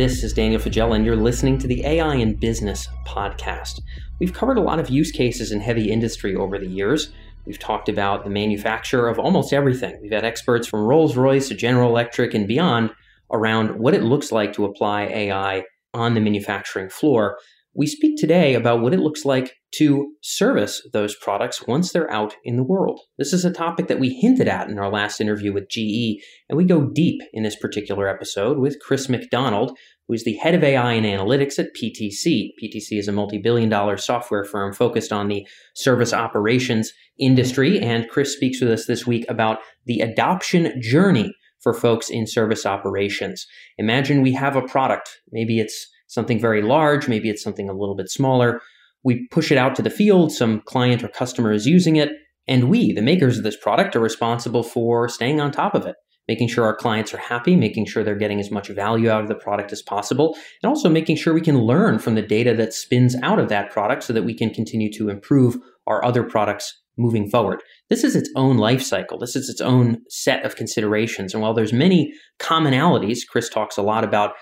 This is Daniel Faggella, and you're listening to the AI in Business podcast. We've covered a lot of use cases in heavy industry over the years. We've talked about the manufacture of almost everything. We've had experts from Rolls Royce to General Electric and beyond around what it looks like to apply AI on the manufacturing floor. We speak today about what it looks like to service those products once they're out in the world. This is a topic that we hinted at in our last interview with GE, and we go deep in this particular episode with Chris McDonald, who is the head of AI and analytics at PTC. PTC is a multi billion dollar software firm focused on the service operations industry, and Chris speaks with us this week about the adoption journey for folks in service operations. Imagine we have a product, maybe it's something very large, maybe it's something a little bit smaller. We push it out to the field, some client or customer is using it, and we, the makers of this product, are responsible for staying on top of it, making sure our clients are happy, making sure they're getting as much value out of the product as possible, and also making sure we can learn from the data that spins out of that product so that we can continue to improve our other products moving forward. This is its own life cycle. This is its own set of considerations. And while there's many commonalities, Chris talks a lot about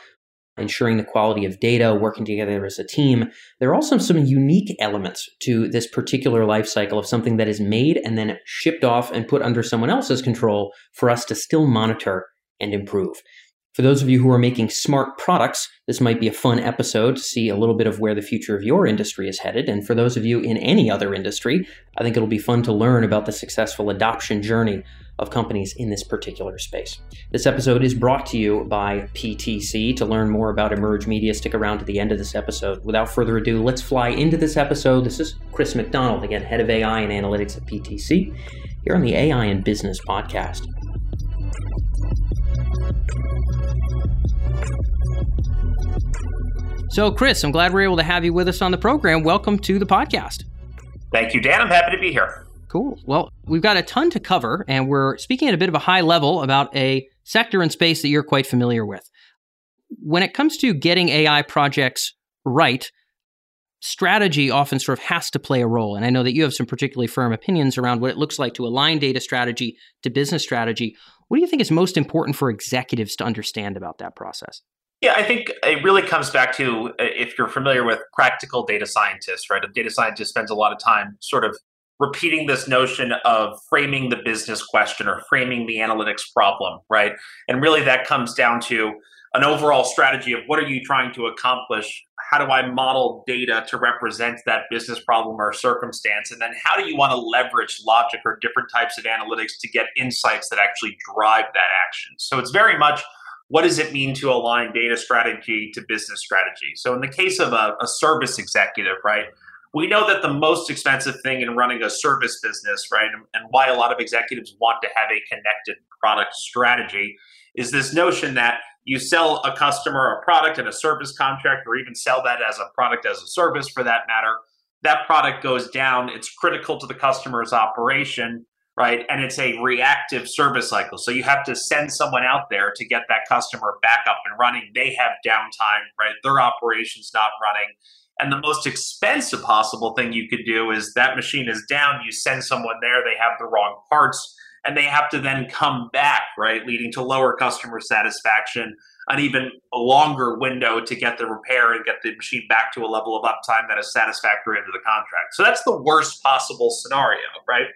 ensuring the quality of data, working together as a team. There are also some unique elements to this particular life cycle of something that is made and then shipped off and put under someone else's control for us to still monitor and improve. For those of you who are making smart products, this might be a fun episode to see a little bit of where the future of your industry is headed. And for those of you in any other industry, I think it'll be fun to learn about the successful adoption journey of companies in this particular space. This episode is brought to you by PTC. To learn more about Emerj Media, stick around to the end of this episode. Without further ado, let's fly into this episode. This is Chris McDonald, again, head of AI and analytics at PTC, here on the AI in Business podcast. So, Chris, I'm glad we're able to have you with us on the program. Welcome to the podcast. Thank you, Dan. I'm happy to be here. Cool. Well, we've got a ton to cover, and we're speaking at a bit of a high level about a sector and space that you're quite familiar with. When it comes to getting AI projects right, strategy often sort of has to play a role. And I know that you have some particularly firm opinions around what it looks like to align data strategy to business strategy. What do you think is most important for executives to understand about that process? Yeah, I think it really comes back to uh, if you're familiar with practical data scientists, right? A data scientist spends a lot of time sort of repeating this notion of framing the business question or framing the analytics problem, right? And really that comes down to an overall strategy of what are you trying to accomplish? How do I model data to represent that business problem or circumstance? And then how do you want to leverage logic or different types of analytics to get insights that actually drive that action? So it's very much what does it mean to align data strategy to business strategy? So in the case of a, a service executive, right? We know that the most expensive thing in running a service business, right, and, why a lot of executives want to have a connected product strategy is this notion that you sell a customer a product and a service contract, or even sell that as a product as a service for that matter. That product goes down, it's critical to the customer's operation, right? And it's a reactive service cycle. So you have to send someone out there to get that customer back up and running. They have downtime, right? Their operation's not running and the most expensive possible thing you could do is that machine is down, you send someone there, they have the wrong parts, and they have to then come back, right? Leading to lower customer satisfaction, an even longer window to get the repair and get the machine back to a level of uptime that is satisfactory under the contract. So that's the worst possible scenario, right?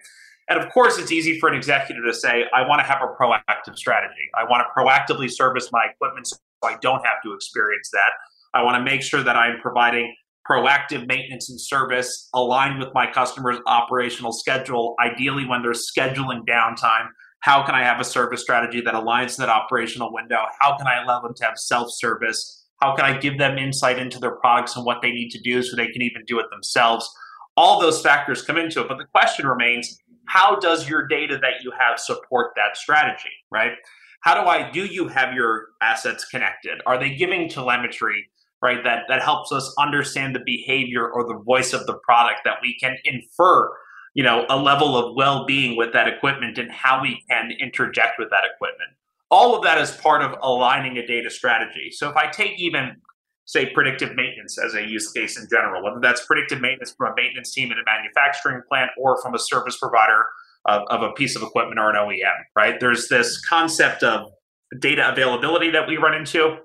And of course, it's easy for an executive to say, I want to have a proactive strategy. I want to proactively service my equipment so I don't have to experience that. I want to make sure that I'm providing proactive maintenance and service aligned with my customer's operational schedule, ideally when they're scheduling downtime. How can I have a service strategy that aligns that operational window? How can I allow them to have self service? How can I give them insight into their products and what they need to do so they can even do it themselves? All those factors come into it. But the question remains how does your data that you have support that strategy, right? How do I do you have your assets connected? Are they giving telemetry? Right? That that helps us understand the behavior or the voice of the product that we can infer, you know, a level of well-being with that equipment and how we can interject with that equipment. All of that is part of aligning a data strategy. So if I take even say predictive maintenance as a use case in general, whether that's predictive maintenance from a maintenance team in a manufacturing plant or from a service provider of, of a piece of equipment or an OEM, right? There's this concept of data availability that we run into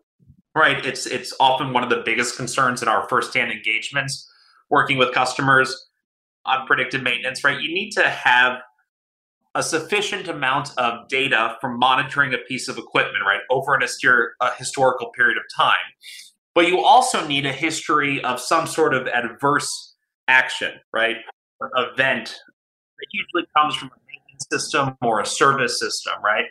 right? It's it's often one of the biggest concerns in our firsthand engagements working with customers on predictive maintenance, right? You need to have a sufficient amount of data from monitoring a piece of equipment, right, over an a historical period of time. But you also need a history of some sort of adverse action, right? Event that usually comes from a maintenance system or a service system, right?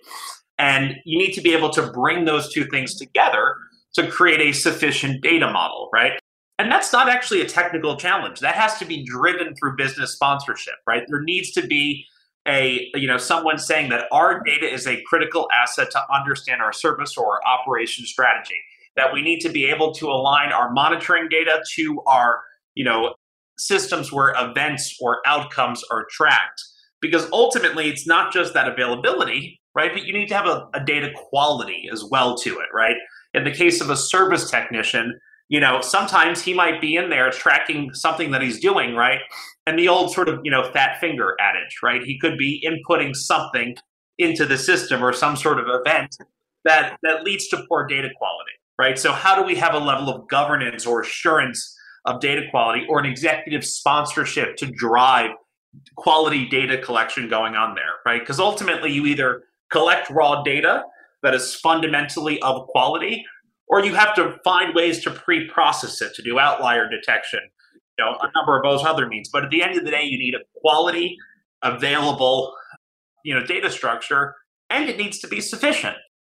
And you need to be able to bring those two things together to create a sufficient data model, right? And that's not actually a technical challenge. That has to be driven through business sponsorship, right? There needs to be a, you know, someone saying that our data is a critical asset to understand our service or our operation strategy. That we need to be able to align our monitoring data to our, you know, systems where events or outcomes are tracked. Because ultimately, it's not just that availability, right? But you need to have a, a data quality as well to it, right? In the case of a service technician, you know, sometimes he might be in there tracking something that he's doing, right? And the old sort of, you know, fat finger adage, right? He could be inputting something into the system or some sort of event that that leads to poor data quality, right? So how do we have a level of governance or assurance of data quality or an executive sponsorship to drive quality data collection going on there, right? Because ultimately you either collect raw data that is fundamentally of quality or you have to find ways to pre-process it to do outlier detection you know a number of those other means. But at the end of the day you need a quality available you know data structure and it needs to be sufficient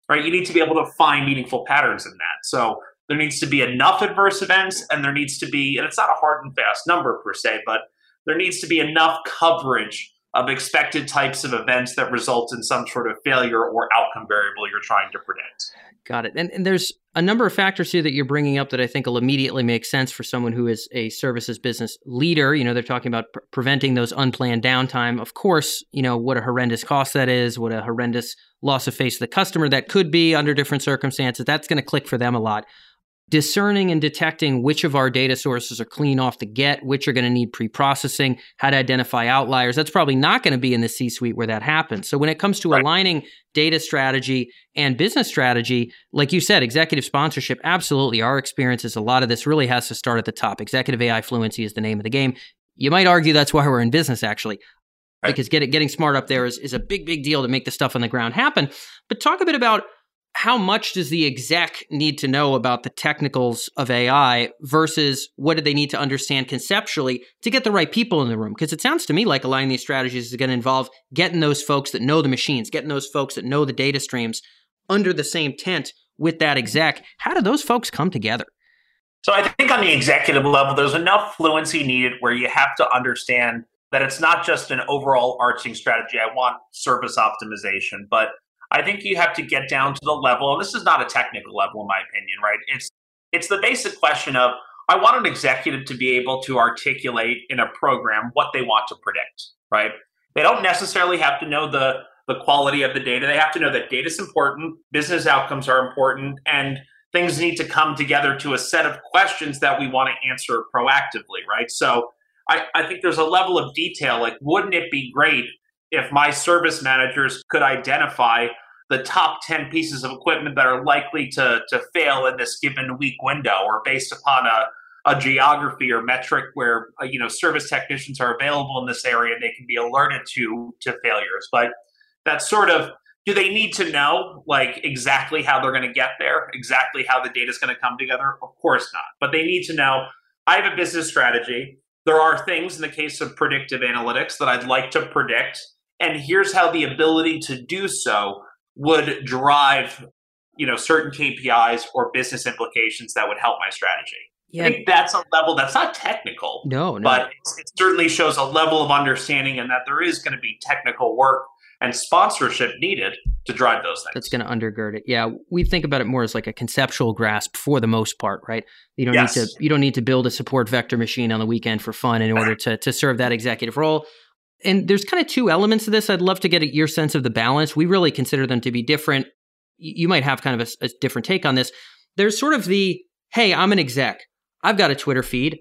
right? You need to be able to find meaningful patterns in that. So there needs to be enough adverse events and there needs to be and it's not a hard and fast number per se but there needs to be enough coverage of expected types of events that result in some sort of failure or outcome variable you're trying to predict Got it. And, and, there's a number of factors here that you're bringing up that I think will immediately make sense for someone who is a services business leader. You know, they're talking about pre- preventing those unplanned downtime. Of course, you know, what a horrendous cost that is, what a horrendous loss of face of the customer that could be under different circumstances. That's going to click for them a lot discerning and detecting which of our data sources are clean off the get, which are going to need pre processing, how to identify outliers. That's probably not going to be in the C suite where that happens. So, when it comes to right. aligning data strategy and business strategy, like you said, executive sponsorship, absolutely. Our experience is a lot of this really has to start at the top. Executive AI fluency is the name of the game. You might argue that's why we're in business, actually. Right. Because get, getting smart up there is, is a big, big deal to make the stuff on the ground happen. But talk a bit about how much does the exec need to know about the technicals of AI versus what do they need to understand conceptually to get the right people in the room? Because it sounds to me like aligning these strategies is going to involve getting those folks that know the machines, getting those folks that know the data streams under the same tent with that exec. How do those folks come together? So I think on the executive level, there's enough fluency needed where you have to understand that it's not just an overall arching strategy. I want service optimization, but I think you have to get down to the level, and this is not a technical level, in my opinion, right? It's it's the basic question of I want an executive to be able to articulate in a program what they want to predict, right? They don't necessarily have to know the the quality of the data. They have to know that data is important, business outcomes are important, and things need to come together to a set of questions that we want to answer proactively, right? So I, I think there's a level of detail. Like, wouldn't it be great if my service managers could identify the top 10 pieces of equipment that are likely to, to fail in this given week window or based upon a, a geography or metric where uh, you know service technicians are available in this area and they can be alerted to to failures. But that sort of do they need to know like exactly how they're going to get there exactly how the data is going to come together? Of course not. But they need to know i have a business strategy. There are things in the case of predictive analytics that i'd like to predict and here's how the ability to do so would drive you know certain KPIs or business implications that would help my strategy. Yeah. I think that's a level that's not technical. No, no. But it certainly shows a level of understanding and that there is going to be technical work and sponsorship needed to drive those things. That's going to undergird it. Yeah, we think about it more as like a conceptual grasp for the most part, right? You don't yes. need to you don't need to build a support vector machine on the weekend for fun in order to to serve that executive role. And there's kind of two elements to this. I'd love to get your sense of the balance. We really consider them to be different. You might have kind of a, a different take on this. There's sort of the, hey, I'm an exec. I've got a Twitter feed.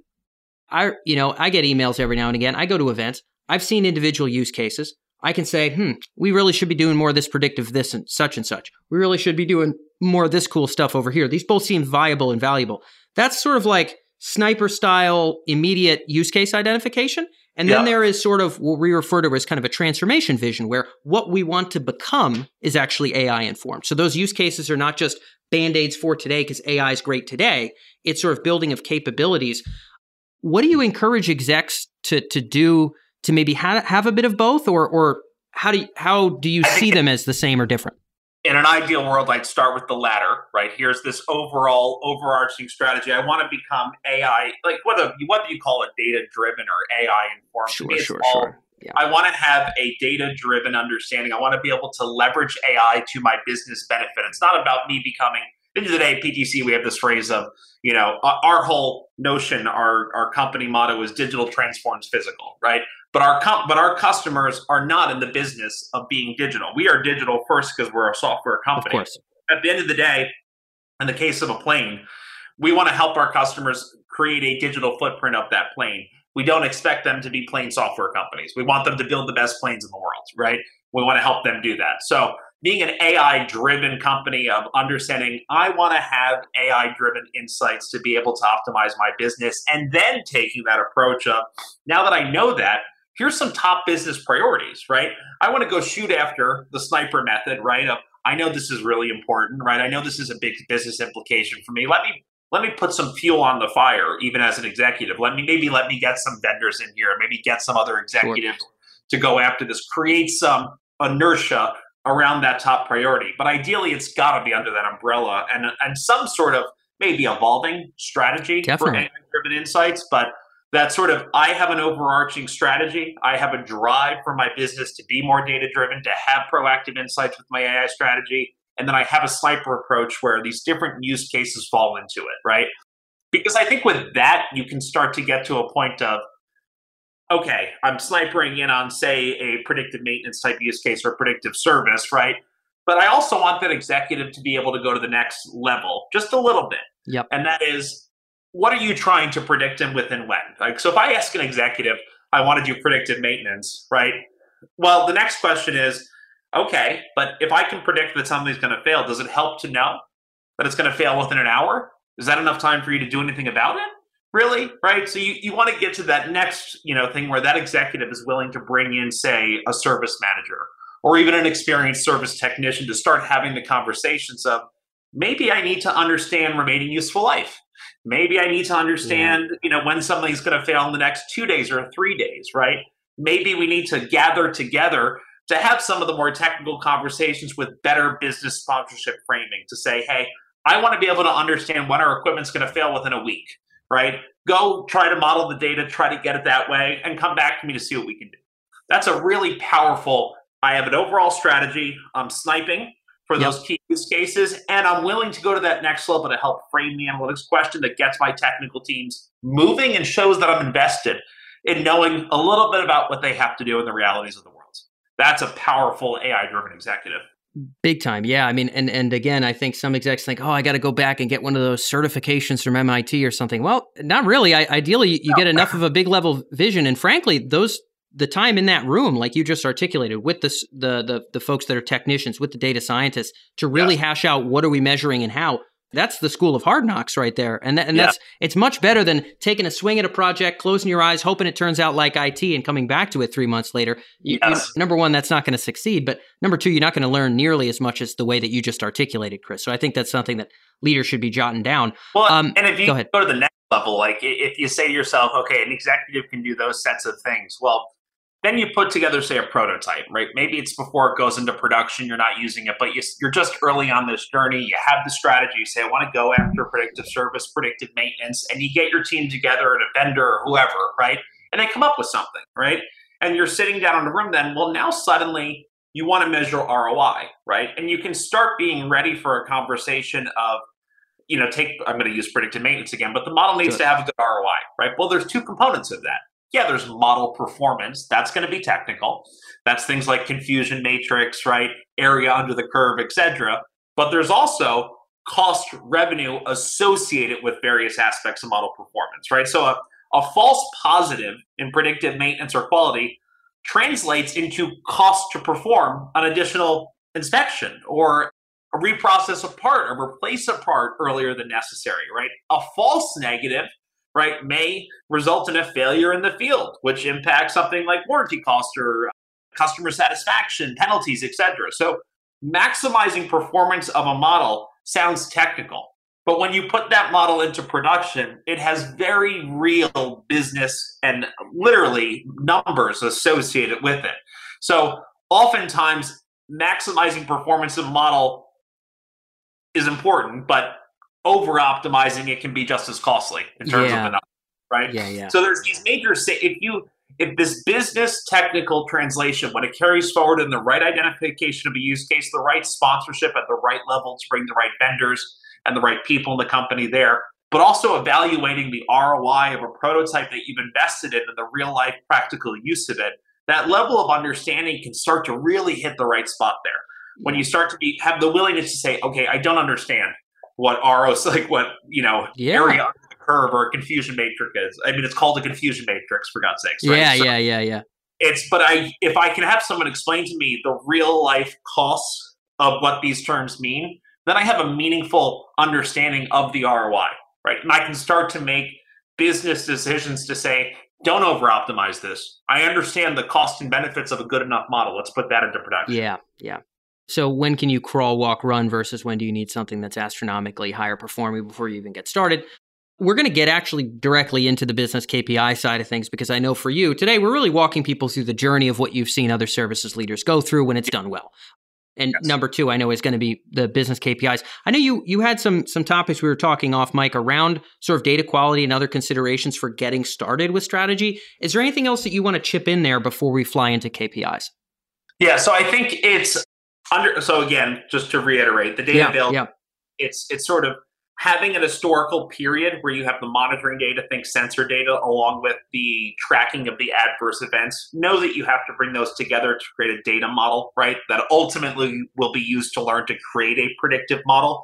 I, you know, I get emails every now and again. I go to events. I've seen individual use cases. I can say, hmm, we really should be doing more of this predictive this and such and such. We really should be doing more of this cool stuff over here. These both seem viable and valuable. That's sort of like sniper style immediate use case identification. And then yeah. there is sort of what we refer to as kind of a transformation vision where what we want to become is actually AI informed. So those use cases are not just band aids for today because AI is great today. It's sort of building of capabilities. What do you encourage execs to, to do to maybe ha- have a bit of both or, or how do you, how do you see them as the same or different? In an ideal world, I'd start with the latter, right? Here's this overall overarching strategy. I want to become AI, like whether you whether you call it data driven or AI informed. Sure, sure, all, sure. Yeah. I want to have a data driven understanding. I want to be able to leverage AI to my business benefit. It's not about me becoming. At the end of the day, PTC, we have this phrase of, you know, our whole notion, our our company motto is digital transforms physical, right? But our but our customers are not in the business of being digital. We are digital first because we're a software company. Of course. At the end of the day, in the case of a plane, we want to help our customers create a digital footprint of that plane. We don't expect them to be plane software companies. We want them to build the best planes in the world, right? We want to help them do that. So being an AI driven company of understanding I want to have AI driven insights to be able to optimize my business and then taking that approach of now that I know that here's some top business priorities, right? I want to go shoot after the sniper method, right? Of I know this is really important, right? I know this is a big business implication for me. Let me let me put some fuel on the fire, even as an executive. Let me maybe let me get some vendors in here, maybe get some other executives sure. to go after this, create some inertia around that top priority. But ideally, it's got to be under that umbrella and and some sort of maybe evolving strategy Definitely. for driven insights, but that sort of I have an overarching strategy. I have a drive for my business to be more data driven, to have proactive insights with my AI strategy. And then I have a sniper approach where these different use cases fall into it, right? Because I think with that, you can start to get to a point of, okay, I'm snipering in on, say, a predictive maintenance type use case or predictive service, right? But I also want that executive to be able to go to the next level just a little bit. Yep. And that is what are you trying to predict and within when? Like, so if I ask an executive, I want to do predictive maintenance, right? Well, the next question is, okay, but if I can predict that something's going to fail, does it help to know that it's going to fail within an hour? Is that enough time for you to do anything about it? Really? Right? So you, you want to get to that next, you know, thing where that executive is willing to bring in, say, a service manager or even an experienced service technician to start having the conversations of maybe I need to understand remaining useful life Maybe I need to understand, yeah. you know, when something's going to fail in the next two days or three days, right? Maybe we need to gather together to have some of the more technical conversations with better business sponsorship framing to say, hey, I want to be able to understand when our equipment's going to fail within a week, right? Go try to model the data, try to get it that way, and come back to me to see what we can do. That's a really powerful. I have an overall strategy. I'm sniping for yep. those key use cases. And I'm willing to go to that next level to help frame the analytics question that gets my technical teams moving and shows that I'm invested in knowing a little bit about what they have to do in the realities of the world. That's a powerful AI driven executive. Big time, yeah. I mean, and and again, I think some execs think, oh, I got to go back and get one of those certifications from MIT or something. Well, not really. I, ideally, you, no. get enough of a big level vision, and frankly, those the time in that room, like you just articulated, with the the the, the folks that are technicians, with the data scientists, to really yes. hash out what are we measuring and how. That's the school of hard knocks right there, and that, and yeah. that's it's much better than taking a swing at a project, closing your eyes, hoping it turns out like IT, and coming back to it three months later. You, yes. you, number one, that's not going to succeed, but number two, you're not going to learn nearly as much as the way that you just articulated, Chris. So I think that's something that leaders should be jotting down. Well, um, and if you go, go to the next level, like if you say to yourself, okay, an executive can do those sets of things, well then you put together, say, a prototype, right? Maybe it's before it goes into production, you're not using it, but you, are just early on this journey. You have the strategy. You say, I want to go after predictive service, predictive maintenance, and you get your team together and a vendor or whoever, right? And they come up with something, right? And you're sitting down in the room then, well, now suddenly you want to measure ROI, right? And you can start being ready for a conversation of, you know, take, I'm going to use predictive maintenance again, but the model needs to have a good ROI, right? Well, there's two components of that yeah, there's model performance. That's going to be technical. That's things like confusion matrix, right? Area under the curve, etc. But there's also cost revenue associated with various aspects of model performance, right? So a, a false positive in predictive maintenance or quality translates into cost to perform an additional inspection or reprocess a part or replace a part earlier than necessary, right? A false negative, right, may result in a failure in the field, which impacts something like warranty costs or uh, customer satisfaction, penalties, etc. So maximizing performance of a model sounds technical, but when you put that model into production, it has very real business and literally numbers associated with it. So oftentimes maximizing performance of a model is important, but over optimizing it can be just as costly in terms yeah. of the number, right? Yeah, yeah. So there's these major say if you if this business technical translation, when it carries forward in the right identification of a use case, the right sponsorship at the right level to bring the right vendors and the right people in the company there, but also evaluating the ROI of a prototype that you've invested in and the real life practical use of it, that level of understanding can start to really hit the right spot there when you start to be have the willingness to say, okay, I don't understand what ROs like what you know yeah. area under the curve or a confusion matrix is. I mean, it's called a confusion matrix for God's sakes. Right? Yeah, so yeah, yeah, yeah. It's but I if I can have someone explain to me the real life costs of what these terms mean, then I have a meaningful understanding of the ROI, right? And I can start to make business decisions to say, don't over optimize this. I understand the cost and benefits of a good enough model. Let's put that into production. Yeah, yeah. So when can you crawl, walk, run versus when do you need something that's astronomically higher performing before you even get started? We're going to get actually directly into the business KPI side of things because I know for you today we're really walking people through the journey of what you've seen other services leaders go through when it's done well. And yes. number two, I know is going to be the business KPIs. I know you you had some some topics we were talking off mic around sort of data quality and other considerations for getting started with strategy. Is there anything else that you want to chip in there before we fly into KPIs? Yeah, so I think it's under so again just to reiterate the data yeah, available yeah. it's it's sort of having an historical period where you have the monitoring data think sensor data along with the tracking of the adverse events. Know that you have to bring those together to create a data model right that ultimately will be used to learn to create a predictive model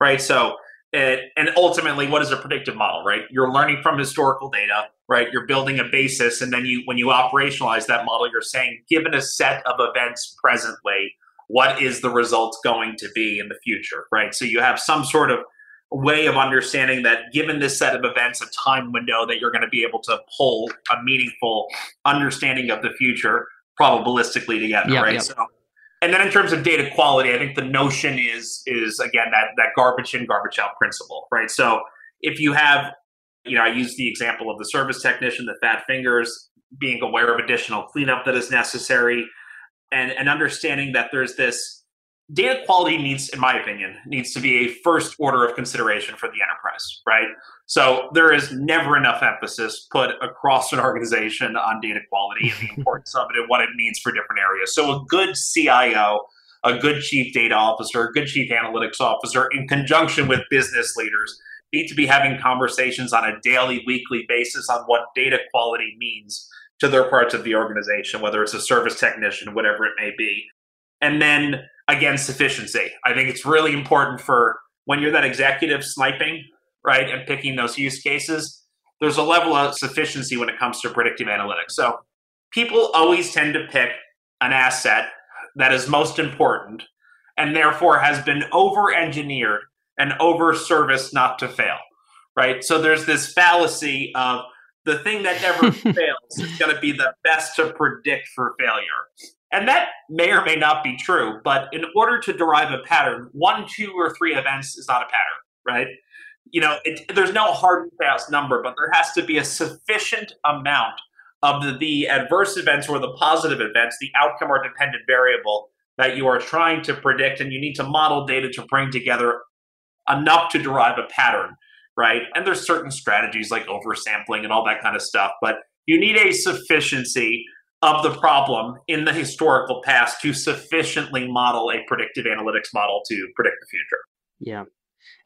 right? So it, and ultimately what is a predictive model right? You're learning from historical data right? You're building a basis and then you when you operationalize that model you're saying given a set of events presently what is the result going to be in the future, right? So you have some sort of way of understanding that given this set of events, a time window that you're going to be able to pull a meaningful understanding of the future probabilistically together, yep, right? Yep. So, and then in terms of data quality, I think the notion is is again that that garbage in, garbage out principle, right? So if you have, you know, I use the example of the service technician, the fat fingers, being aware of additional cleanup that is necessary and, and understanding that there's this data quality needs, in my opinion, needs to be a first order of consideration for the enterprise, right? So there is never enough emphasis put across an organization on data quality and the importance of it and what it means for different areas. So a good CIO, a good chief data officer, a good chief analytics officer, in conjunction with business leaders, need to be having conversations on a daily, weekly basis on what data quality means to their parts of the organization, whether it's a service technician, whatever it may be. And then again, sufficiency. I think it's really important for when you're that executive sniping, right, and picking those use cases, there's a level of sufficiency when it comes to predictive analytics. So people always tend to pick an asset that is most important and therefore has been over engineered and over serviced not to fail, right? So there's this fallacy of the thing that never fails is going to be the best to predict for failure. And that may or may not be true, but in order to derive a pattern, one, two, or three events is not a pattern, right? You know, it, there's no hard and fast number, but there has to be a sufficient amount of the, the adverse events or the positive events, the outcome or dependent variable that you are trying to predict, and you need to model data to bring together enough to derive a pattern right? And there's certain strategies like oversampling and all that kind of stuff, but you need a sufficiency of the problem in the historical past to sufficiently model a predictive analytics model to predict the future. Yeah.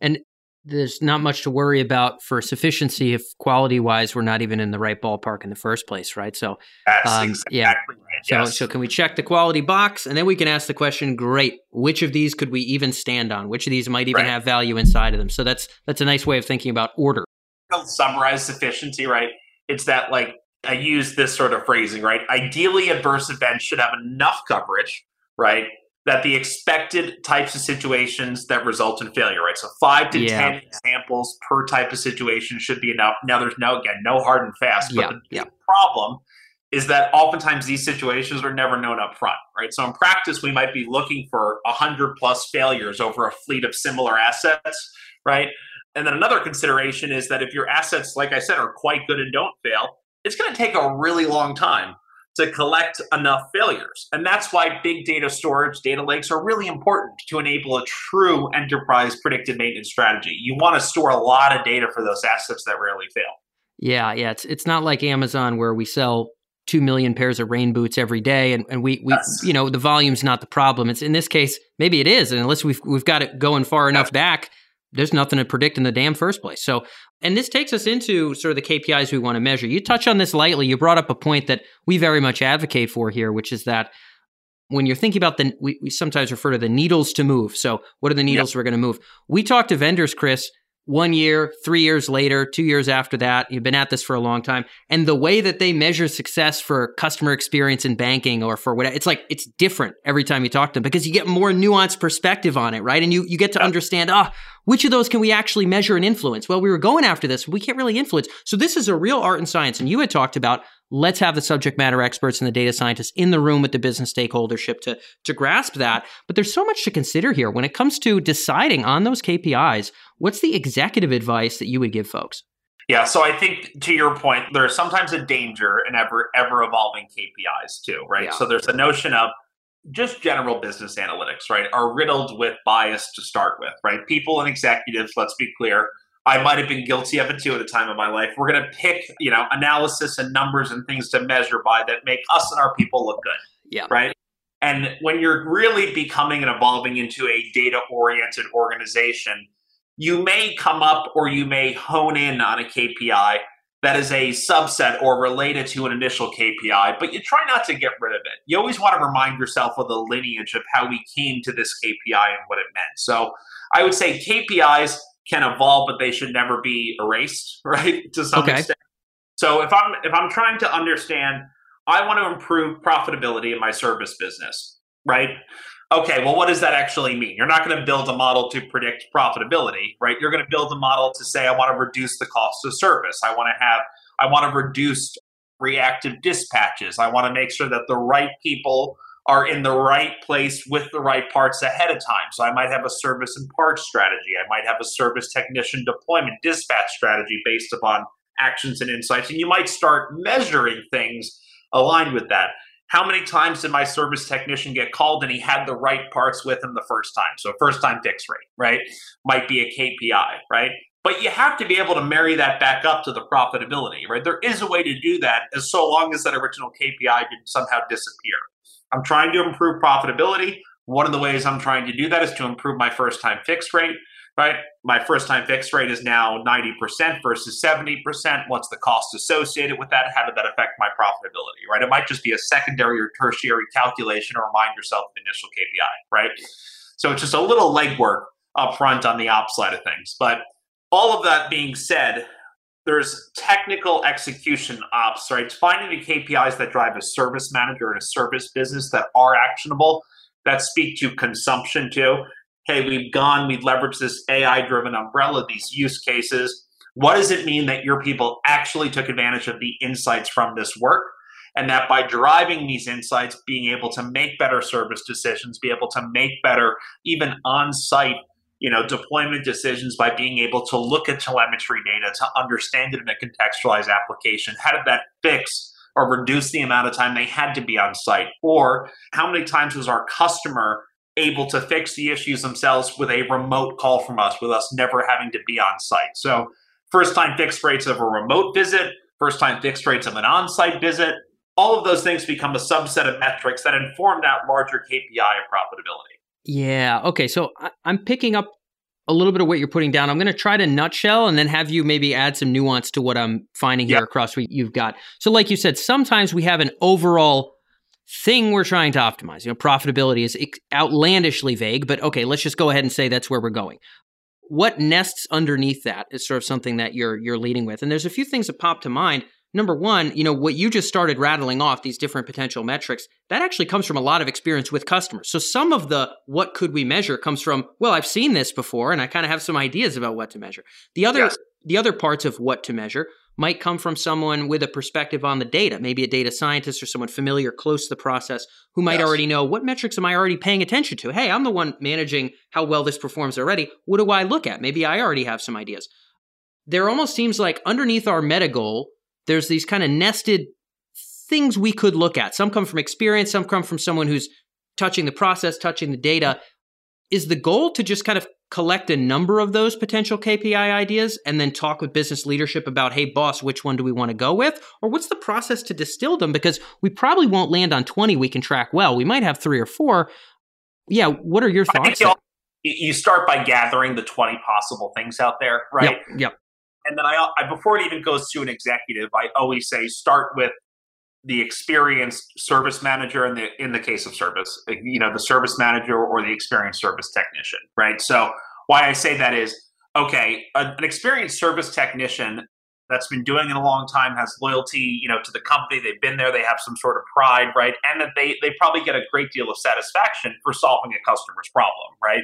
And there's not much to worry about for sufficiency if quality wise we're not even in the right ballpark in the first place, right? So um, exactly yeah. right. So so can we check the quality box and then we can ask the question, great, which of these could we even stand on? Which of these might even right. have value inside of them? So that's that's a nice way of thinking about order. I'll summarize sufficiency, right? It's that like I use this sort of phrasing, right? Ideally, adverse events should have enough coverage, right? That the expected types of situations that result in failure, right? So five to yeah. ten examples per type of situation should be enough. Now, there's no again, no hard and fast, but yeah. the problem is that oftentimes these situations are never known up front, right? So in practice, we might be looking for 100 plus failures over a fleet of similar assets, right? And then another consideration is that if your assets, like I said, are quite good and don't fail, it's going to take a really long time to collect enough failures. And that's why big data storage, data lakes are really important to enable a true enterprise predictive maintenance strategy. You want to store a lot of data for those assets that rarely fail. Yeah, yeah. It's it's not like Amazon where we sell two million pairs of rain boots every day, and, and we, we yes. you know the volume's not the problem. It's in this case maybe it is, and unless we've we've got it going far enough back, there's nothing to predict in the damn first place. So, and this takes us into sort of the KPIs we want to measure. You touch on this lightly. You brought up a point that we very much advocate for here, which is that when you're thinking about the, we, we sometimes refer to the needles to move. So, what are the needles yep. we're going to move? We talk to vendors, Chris, one year, three years later, two years after that, you've been at this for a long time. And the way that they measure success for customer experience in banking or for whatever, it's like it's different every time you talk to them because you get more nuanced perspective on it, right? And you you get to understand, ah, oh, which of those can we actually measure and influence? Well, we were going after this, we can't really influence. So this is a real art and science. And you had talked about let's have the subject matter experts and the data scientists in the room with the business stakeholdership to, to grasp that. But there's so much to consider here when it comes to deciding on those KPIs. What's the executive advice that you would give folks? Yeah, so I think to your point, there's sometimes a danger in ever ever evolving KPIs too, right? Yeah. So there's a notion of just general business analytics, right, are riddled with bias to start with, right? People and executives, let's be clear, I might have been guilty of it too at a time of my life. We're going to pick, you know, analysis and numbers and things to measure by that make us and our people look good. Yeah. Right. And when you're really becoming and evolving into a data oriented organization, you may come up or you may hone in on a KPI that is a subset or related to an initial KPI, but you try not to get rid of it. You always want to remind yourself of the lineage of how we came to this KPI and what it meant. So I would say KPIs can evolve, but they should never be erased, right? To some okay. extent. So if I'm if I'm trying to understand, I want to improve profitability in my service business, right? Okay, well, what does that actually mean? You're not going to build a model to predict profitability, right? You're going to build a model to say, I want to reduce the cost of service. I want to have, I want to reduce reactive dispatches. I want to make sure that the right people are in the right place with the right parts ahead of time. So I might have a service and parts strategy. I might have a service technician deployment dispatch strategy based upon actions and insights. And you might start measuring things aligned with that. How many times did my service technician get called and he had the right parts with him the first time? So first time fix rate, right? Might be a KPI, right? But you have to be able to marry that back up to the profitability, right? There is a way to do that as so long as that original KPI didn't somehow disappear. I'm trying to improve profitability. One of the ways I'm trying to do that is to improve my first time fix rate, right? My first time fixed rate is now 90% versus 70%. What's the cost associated with that? How did that affect my profitability, right? It might just be a secondary or tertiary calculation or remind yourself of initial KPI, right? So it's just a little legwork up front on the ops side of things. But all of that being said, there's technical execution ops, right? Finding the KPIs that drive a service manager and a service business that are actionable, that speak to consumption too. Hey, we've gone, we've leveraged this AI driven umbrella, these use cases. What does it mean that your people actually took advantage of the insights from this work? And that by driving these insights, being able to make better service decisions, be able to make better, even on site you know deployment decisions by being able to look at telemetry data to understand it in a contextualized application how did that fix or reduce the amount of time they had to be on site or how many times was our customer able to fix the issues themselves with a remote call from us with us never having to be on site so first time fixed rates of a remote visit first time fixed rates of an on-site visit all of those things become a subset of metrics that inform that larger kpi of profitability yeah. Okay. So I, am picking up a little bit of what you're putting down. I'm going to try to nutshell and then have you maybe add some nuance to what I'm finding here across what you've got. So, like you said, sometimes we have an overall thing we're trying to optimize. You know, profitability is outlandishly vague, but okay, let's just go ahead and say that's where we're going. What nests underneath that is sort of something that you're you're leading with. And there's a few things that pop to mind. number one, you know, what you just started rattling off, these different potential metrics, that actually comes from a lot of experience with customers. So some of the what could we measure comes from, well, I've seen this before and I kind of have some ideas about what to measure. The other yes. the other parts of what to measure might come from someone with a perspective on the data, maybe a data scientist or someone familiar close to the process who might yes. already know what metrics am I already paying attention to? Hey, I'm the one managing how well this performs already. What do I look at? Maybe I already have some ideas. There almost seems like underneath our meta goal, there's these kind of nested things we could look at. Some come from experience, some come from someone who's touching the process, touching the data. Is the goal to just kind of collect a number of those potential KPI ideas and then talk with business leadership about, hey, boss, which one do we want to go with? Or what's the process to distill them? Because we probably won't land on 20 we can track well. We might have three or four. Yeah, what are your thoughts? You start by gathering the 20 possible things out there, right? Yep. yep. And then I, I, before it even goes to an executive, I always say start with the experienced service manager in the in the case of service, you know, the service manager or the experienced service technician, right? So why I say that is okay, an experienced service technician that's been doing it a long time has loyalty, you know, to the company. They've been there. They have some sort of pride, right? And that they they probably get a great deal of satisfaction for solving a customer's problem, right?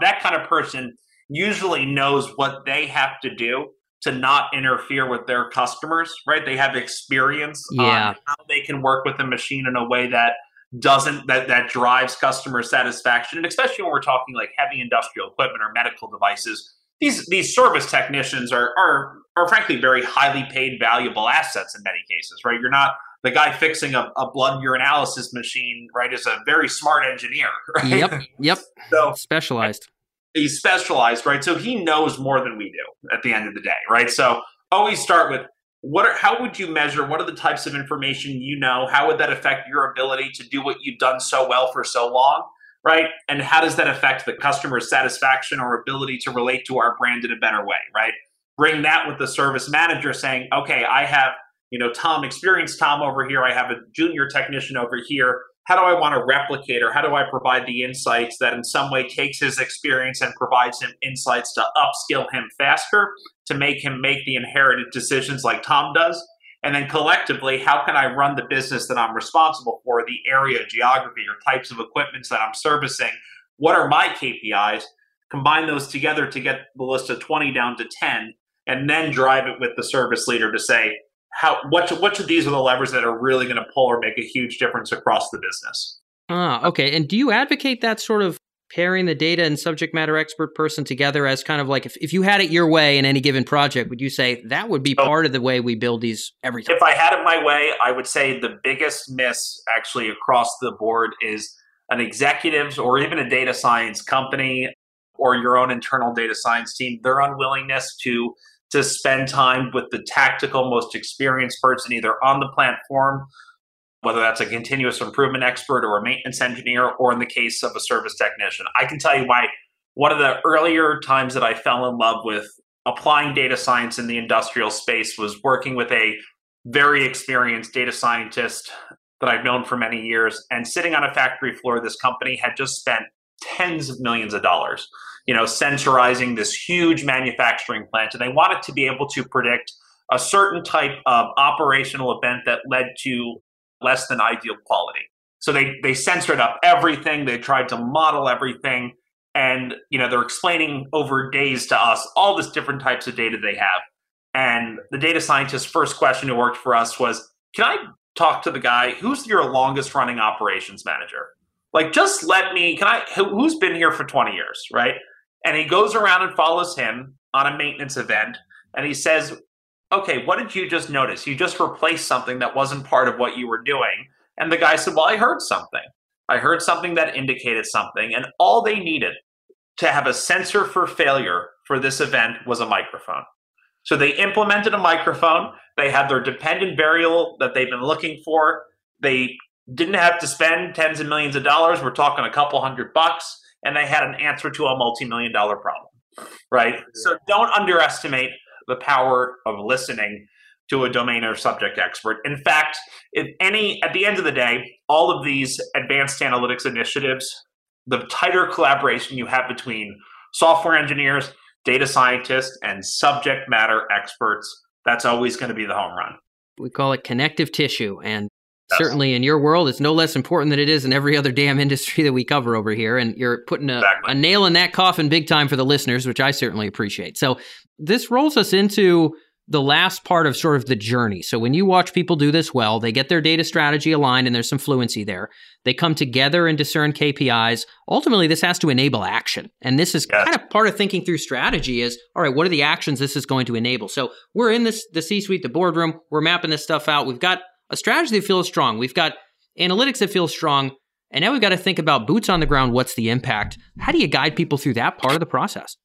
That kind of person usually knows what they have to do to not interfere with their customers, right? They have experience yeah. on how they can work with a machine in a way that doesn't that that drives customer satisfaction, and especially when we're talking like heavy industrial equipment or medical devices. These these service technicians are are are frankly very highly paid, valuable assets in many cases, right? You're not the guy fixing a, a blood urinalysis machine, right? Is a very smart engineer. Right? Yep, yep. So specialized he's specialized, right? So he knows more than we do at the end of the day, right? So always start with what are, how would you measure what are the types of information you know? How would that affect your ability to do what you've done so well for so long right? And how does that affect the customer's satisfaction or ability to relate to our brand in a better way right? Bring that with the service manager saying okay i have you know tom experienced tom over here. I have a junior technician over here how do I want to replicate or how do I provide the insights that in some way takes his experience and provides him insights to upskill him faster, to make him make the inherited decisions like Tom does? And then collectively, how can I run the business that I'm responsible for, the area, geography, or types of equipments that I'm servicing? What are my KPIs? Combine those together to get the list of 20 down to 10, and then drive it with the service leader to say, how which which of these are the levers that are really going to pull or make a huge difference across the business. Ah, okay. And do you advocate that sort of pairing the data and subject matter expert person together as kind of like if, if you had it your way in any given project, would you say that would be so, part of the way we build these every time? If I had it my way, I would say the biggest miss actually across the board is an executives or even a data science company or your own internal data science team, their unwillingness to to spend time with the tactical, most experienced person either on the platform, whether that's a continuous improvement expert or a maintenance engineer, or in the case of a service technician. I can tell you why one of the earlier times that I fell in love with applying data science in the industrial space was working with a very experienced data scientist that I've known for many years. And sitting on a factory floor, this company had just spent tens of millions of dollars you know, sensorizing this huge manufacturing plant. And they wanted to be able to predict a certain type of operational event that led to less than ideal quality. So they they censored up everything. They tried to model everything, and you know they're explaining over days to us all this different types of data they have. And the data scientist's first question who worked for us was, "Can I talk to the guy who's your longest running operations manager? Like, just let me. Can I? Who's been here for twenty years, right? And he goes around and follows him on a maintenance event and he says okay what did you just notice? You just replaced something that wasn't part of what you were doing. And the guy said well i heard something. I heard something that indicated something and all they needed to have a sensor for failure for this event was a microphone. So they implemented a microphone. They had their dependent variable that they've been looking for. They didn't have to spend tens of millions of dollars. We're talking a couple hundred bucks and they had an answer to a multi-million dollar problem right yeah. so don't underestimate the power of listening to a domain or subject expert in fact if any at the end of the day all of these advanced analytics initiatives the tighter collaboration you have between software engineers data scientists and subject matter experts that's always going to be the home run We call it connective tissue. And yes. certainly in your world, it's no less important than it is in every other damn industry that we cover over here. And you're putting a, exactly. a nail in that coffin big time for the listeners, which I certainly appreciate. So this rolls us into the last part of sort of the journey. So when you watch people do this well, they get their data strategy aligned and there's some fluency there. They come together and discern KPIs. Ultimately, this has to enable action. And this is yes. kind of part of thinking through strategy is, all right, what are the actions this is going to enable? So we're in this the C-suite, the boardroom, we're mapping this stuff out. We've got a strategy that feels strong. We've got analytics that feels strong. And now we've got to think about boots on the ground. What's the impact? How do you guide people through that part of the process?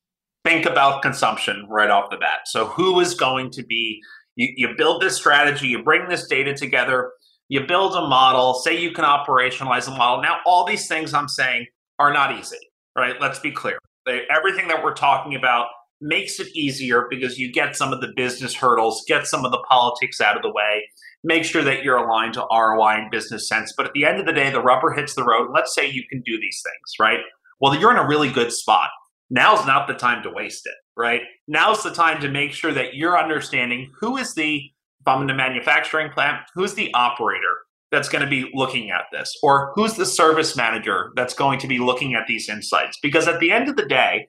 think about consumption right off the bat. So, who is going to be, you, you build this strategy, you bring this data together, you build a model, say you can operationalize a model. Now, all these things I'm saying are not easy, right? Let's be clear. They, everything that we're talking about makes it easier because you get some of the business hurdles, get some of the politics out of the way, make sure that you're aligned to ROI and business sense. But at the end of the day, the rubber hits the road. Let's say you can do these things, right? Well, you're in a really good spot now's not the time to waste it, right? Now's the time to make sure that you're understanding who is the, if I'm in the manufacturing plant, who's the operator that's going to be looking at this? Or who's the service manager that's going to be looking at these insights? Because at the end of the day,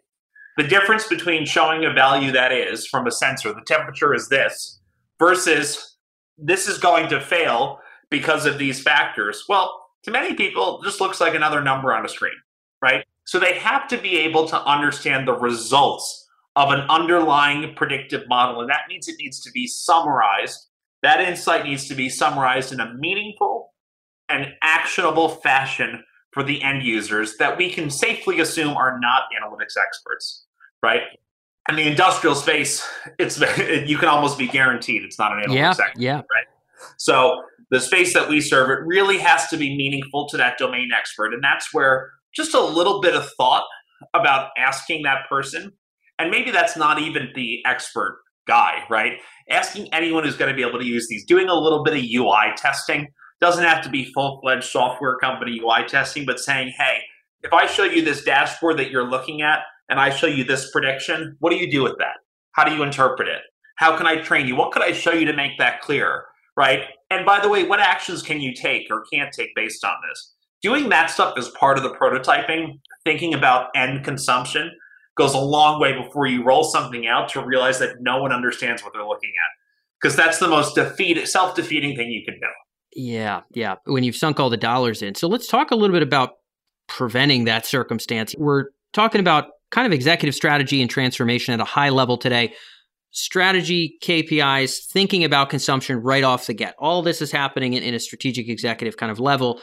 the difference between showing a value that is from a sensor, the temperature is this, versus this is going to fail because of these factors. Well, to many people, just looks like another number on a screen, right? So they have to be able to understand the results of an underlying predictive model. And that means it needs to be summarized. That insight needs to be summarized in a meaningful and actionable fashion for the end users that we can safely assume are not analytics experts, right? In the industrial space, it's you can almost be guaranteed it's not an analytics yeah, expert, yeah. right? So the space that we serve, it really has to be meaningful to that domain expert, and that's where just a little bit of thought about asking that person. And maybe that's not even the expert guy, right? Asking anyone who's going to be able to use these, doing a little bit of UI testing. Doesn't have to be full fledged software company UI testing, but saying, hey, if I show you this dashboard that you're looking at and I show you this prediction, what do you do with that? How do you interpret it? How can I train you? What could I show you to make that clear? Right? And by the way, what actions can you take or can't take based on this? doing that stuff as part of the prototyping, thinking about end consumption goes a long way before you roll something out to realize that no one understands what they're looking at. Because that's the most defeat, self-defeating thing you can do. Yeah, yeah. When you've sunk all the dollars in. So let's talk a little bit about preventing that circumstance. We're talking about kind of executive strategy and transformation at a high level today. Strategy, KPIs, thinking about consumption right off the get. All this is happening in, in a strategic executive kind of level.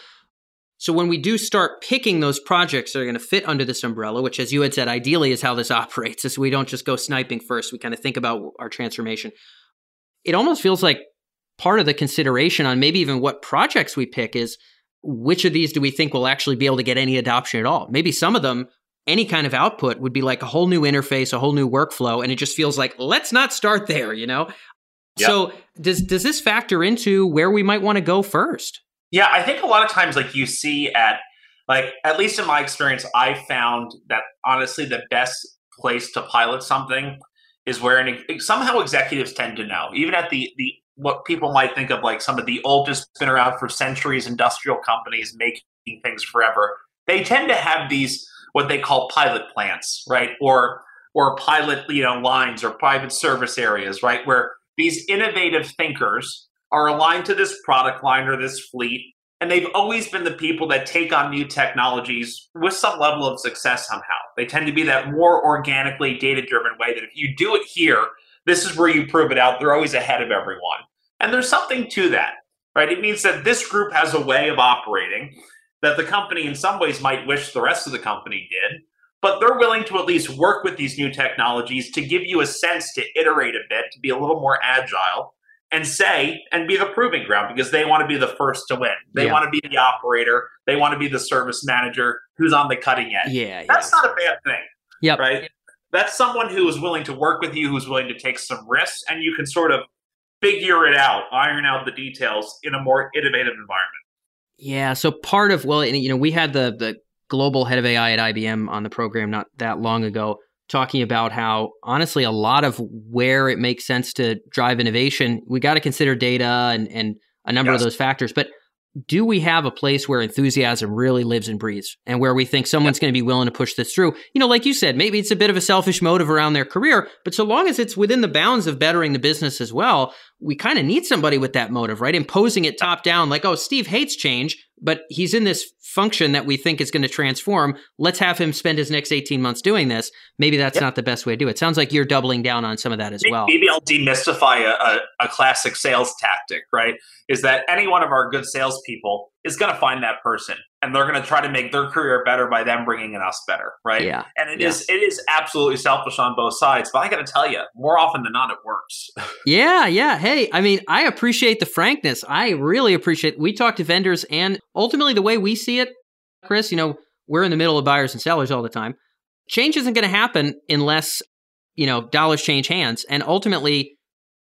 So when we do start picking those projects that are going to fit under this umbrella, which as you had said, ideally is how this operates, is we don't just go sniping first. We kind of think about our transformation. It almost feels like part of the consideration on maybe even what projects we pick is which of these do we think will actually be able to get any adoption at all? Maybe some of them, any kind of output would be like a whole new interface, a whole new workflow, and it just feels like let's not start there, you know? Yep. So does does this factor into where we might want to go first? Yeah, I think a lot of times, like you see at, like at least in my experience, I found that honestly the best place to pilot something is where an, somehow executives tend to know, even at the the what people might think of like some of the oldest, been around for centuries, industrial companies making things forever. They tend to have these what they call pilot plants, right, or or pilot you know lines or private service areas, right, where these innovative thinkers are aligned to this product line or this fleet. And they've always been the people that take on new technologies with some level of success somehow. They tend to be that more organically data driven way that if you do it here, this is where you prove it out. They're always ahead of everyone. And there's something to that, right? It means that this group has a way of operating that the company in some ways might wish the rest of the company did, but they're willing to at least work with these new technologies to give you a sense to iterate a bit, to be a little more agile, and say and be the proving ground because they want to be the first to win. They yeah. want to be the operator. They want to be the service manager who's on the cutting edge. Yeah, that's yeah. not a bad thing. Yep. Right. That's someone who is willing to work with you, who's willing to take some risks, and you can sort of figure it out, iron out the details in a more innovative environment. Yeah. So part of well, you know, we had the the global head of AI at IBM on the program not that long ago talking about how honestly a lot of where it makes sense to drive innovation, we got to consider data and and a number yes. of those factors. But do we have a place where enthusiasm really lives and breathes and where we think someone's going to be willing to push this through? You know, like you said, maybe it's a bit of a selfish motive around their career, but so long as it's within the bounds of bettering the business as well, we kind of need somebody with that motive, right? Imposing it top down, like, oh, Steve hates change, but he's in this function that we think is going to transform. Let's have him spend his next 18 months doing this. Maybe that's yep. not the best way to do it. Sounds like you're doubling down on some of that as maybe, well. Maybe I'll demystify a, a, a classic sales tactic, right? Is that any one of our good salespeople is going to find that person and they're going to try to make their career better by them bringing in us better right? Yeah. And it yeah. is it is absolutely selfish on both sides but i got to tell you more often than not it works. Yeah yeah. Hey i mean i appreciate the frankness. I really appreciate we talk to vendors and ultimately the way we see it chris you know we're in the middle of buyers and sellers all the time. Change isn't going to happen unless you know dollars change hands and ultimately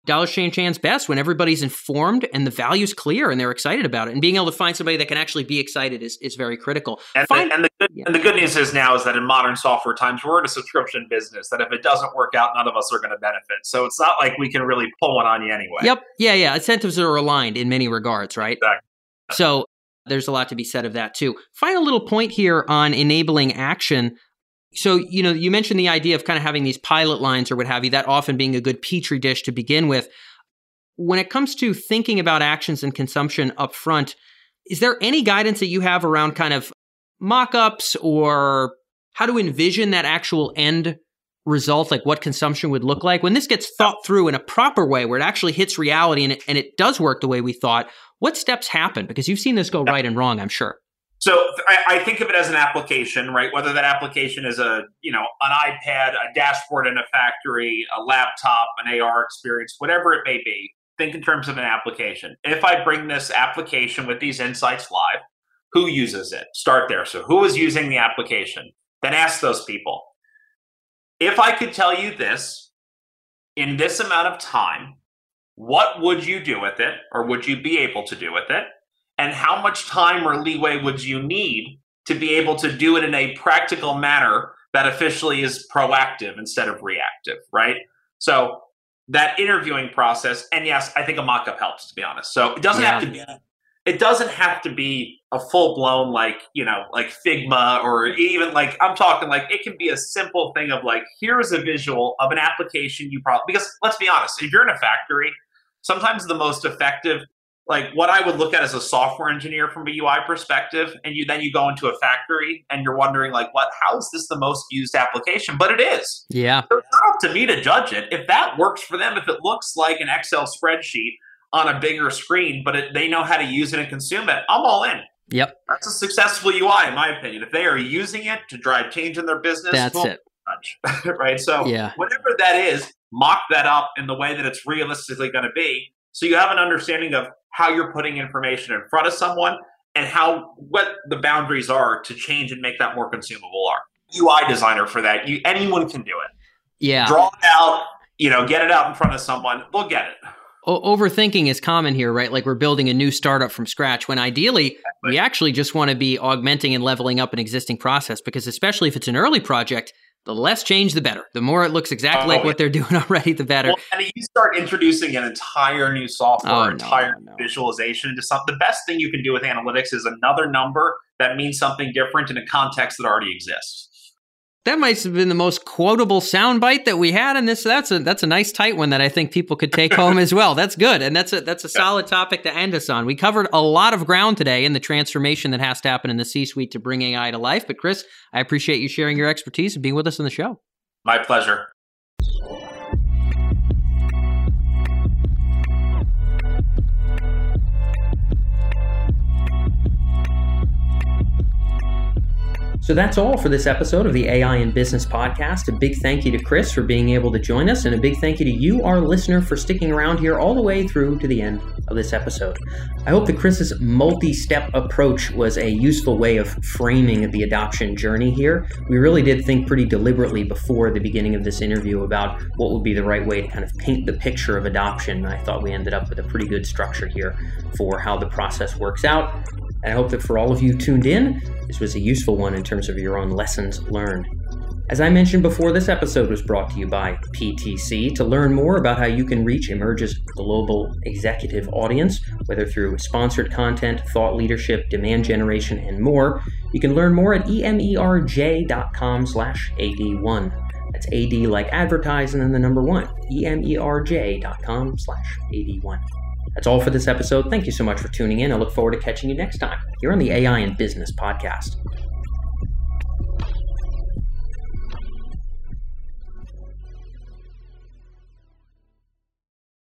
dollars change hands best when everybody's informed and the value's clear and they're excited about it. And being able to find somebody that can actually be excited is, is very critical. And, find, the, and, the good, yeah. and the good news is now is that in modern software times, we're in a subscription business that if it doesn't work out, none of us are going to benefit. So it's not like we can really pull one on you anyway. Yep. Yeah. Yeah. Incentives are aligned in many regards, right? Exactly. So there's a lot to be said of that too. Final little point here on enabling action. So, you know, you mentioned the idea of kind of having these pilot lines or what have you, that often being a good petri dish to begin with. When it comes to thinking about actions and consumption up front, is there any guidance that you have around kind of mock ups or how to envision that actual end result, like what consumption would look like? When this gets thought through in a proper way where it actually hits reality and it, and it does work the way we thought, what steps happen? Because you've seen this go right and wrong, I'm sure. So I, I, think of it as an application, right? Whether that application is a you know an iPad, a dashboard in a factory, a laptop, an AR experience, whatever it may be. Think in terms of an application. If I bring this application with these insights live, who uses it? Start there. So who is using the application? Then ask those people. If I could tell you this in this amount of time, what would you do with it, or would you be able to do with it? And how much time or leeway would you need to be able to do it in a practical manner that officially is proactive instead of reactive, right? So that interviewing process, and yes, I think a mock-up helps to be honest. So it doesn't yeah. have to be it doesn't have to be a full blown like you know like Figma or even like I'm talking like it can be a simple thing of like here's a visual of an application you probably because let's be honest if you're in a factory sometimes the most effective like what I would look at as a software engineer from a UI perspective, and you then you go into a factory and you're wondering like, what? How is this the most used application? But it is. Yeah. So it's not up to me to judge it. If that works for them, if it looks like an Excel spreadsheet on a bigger screen, but it, they know how to use it and consume it, I'm all in. Yep. That's a successful UI, in my opinion. If they are using it to drive change in their business, that's well, it. right. So yeah. whatever that is, mock that up in the way that it's realistically going to be. So you have an understanding of how you're putting information in front of someone and how what the boundaries are to change and make that more consumable are. UI designer for that. You anyone can do it. Yeah. Draw it out, you know, get it out in front of someone. They'll get it. O- overthinking is common here, right? Like we're building a new startup from scratch when ideally exactly. we actually just want to be augmenting and leveling up an existing process because especially if it's an early project, the less change, the better. The more it looks exactly oh, like what they're doing already, the better. Well, and you start introducing an entire new software, oh, entire no, no. visualization into something. The best thing you can do with analytics is another number that means something different in a context that already exists that might have been the most quotable soundbite that we had in this. That's a that's a nice tight one that I think people could take home as well. That's good, and that's a that's a solid topic to end us on. We covered a lot of ground today in the transformation that has to happen in the C-suite to bring AI to life. But Chris, I appreciate you sharing your expertise and being with us on the show. My pleasure. So that's all for this episode of the AI in Business podcast. A big thank you to Chris for being able to join us, and a big thank you to you, our listener, for sticking around here all the way through to the end of this episode. I hope that Chris's multi step approach was a useful way of framing the adoption journey here. We really did think pretty deliberately before the beginning of this interview about what would be the right way to kind of paint the picture of adoption. I thought we ended up with a pretty good structure here for how the process works out. I hope that for all of you tuned in, this was a useful one in terms of your own lessons learned. As I mentioned before, this episode was brought to you by PTC. To learn more about how you can reach Emerj's global executive audience, whether through sponsored content, thought leadership, demand generation, and more, you can learn more at emerj.com slash ad1. That's ad like advertise and the number one, emerj.com slash ad1. That's all for this episode. Thank you so much for tuning in. I look forward to catching you next time here on the AI in Business Podcast.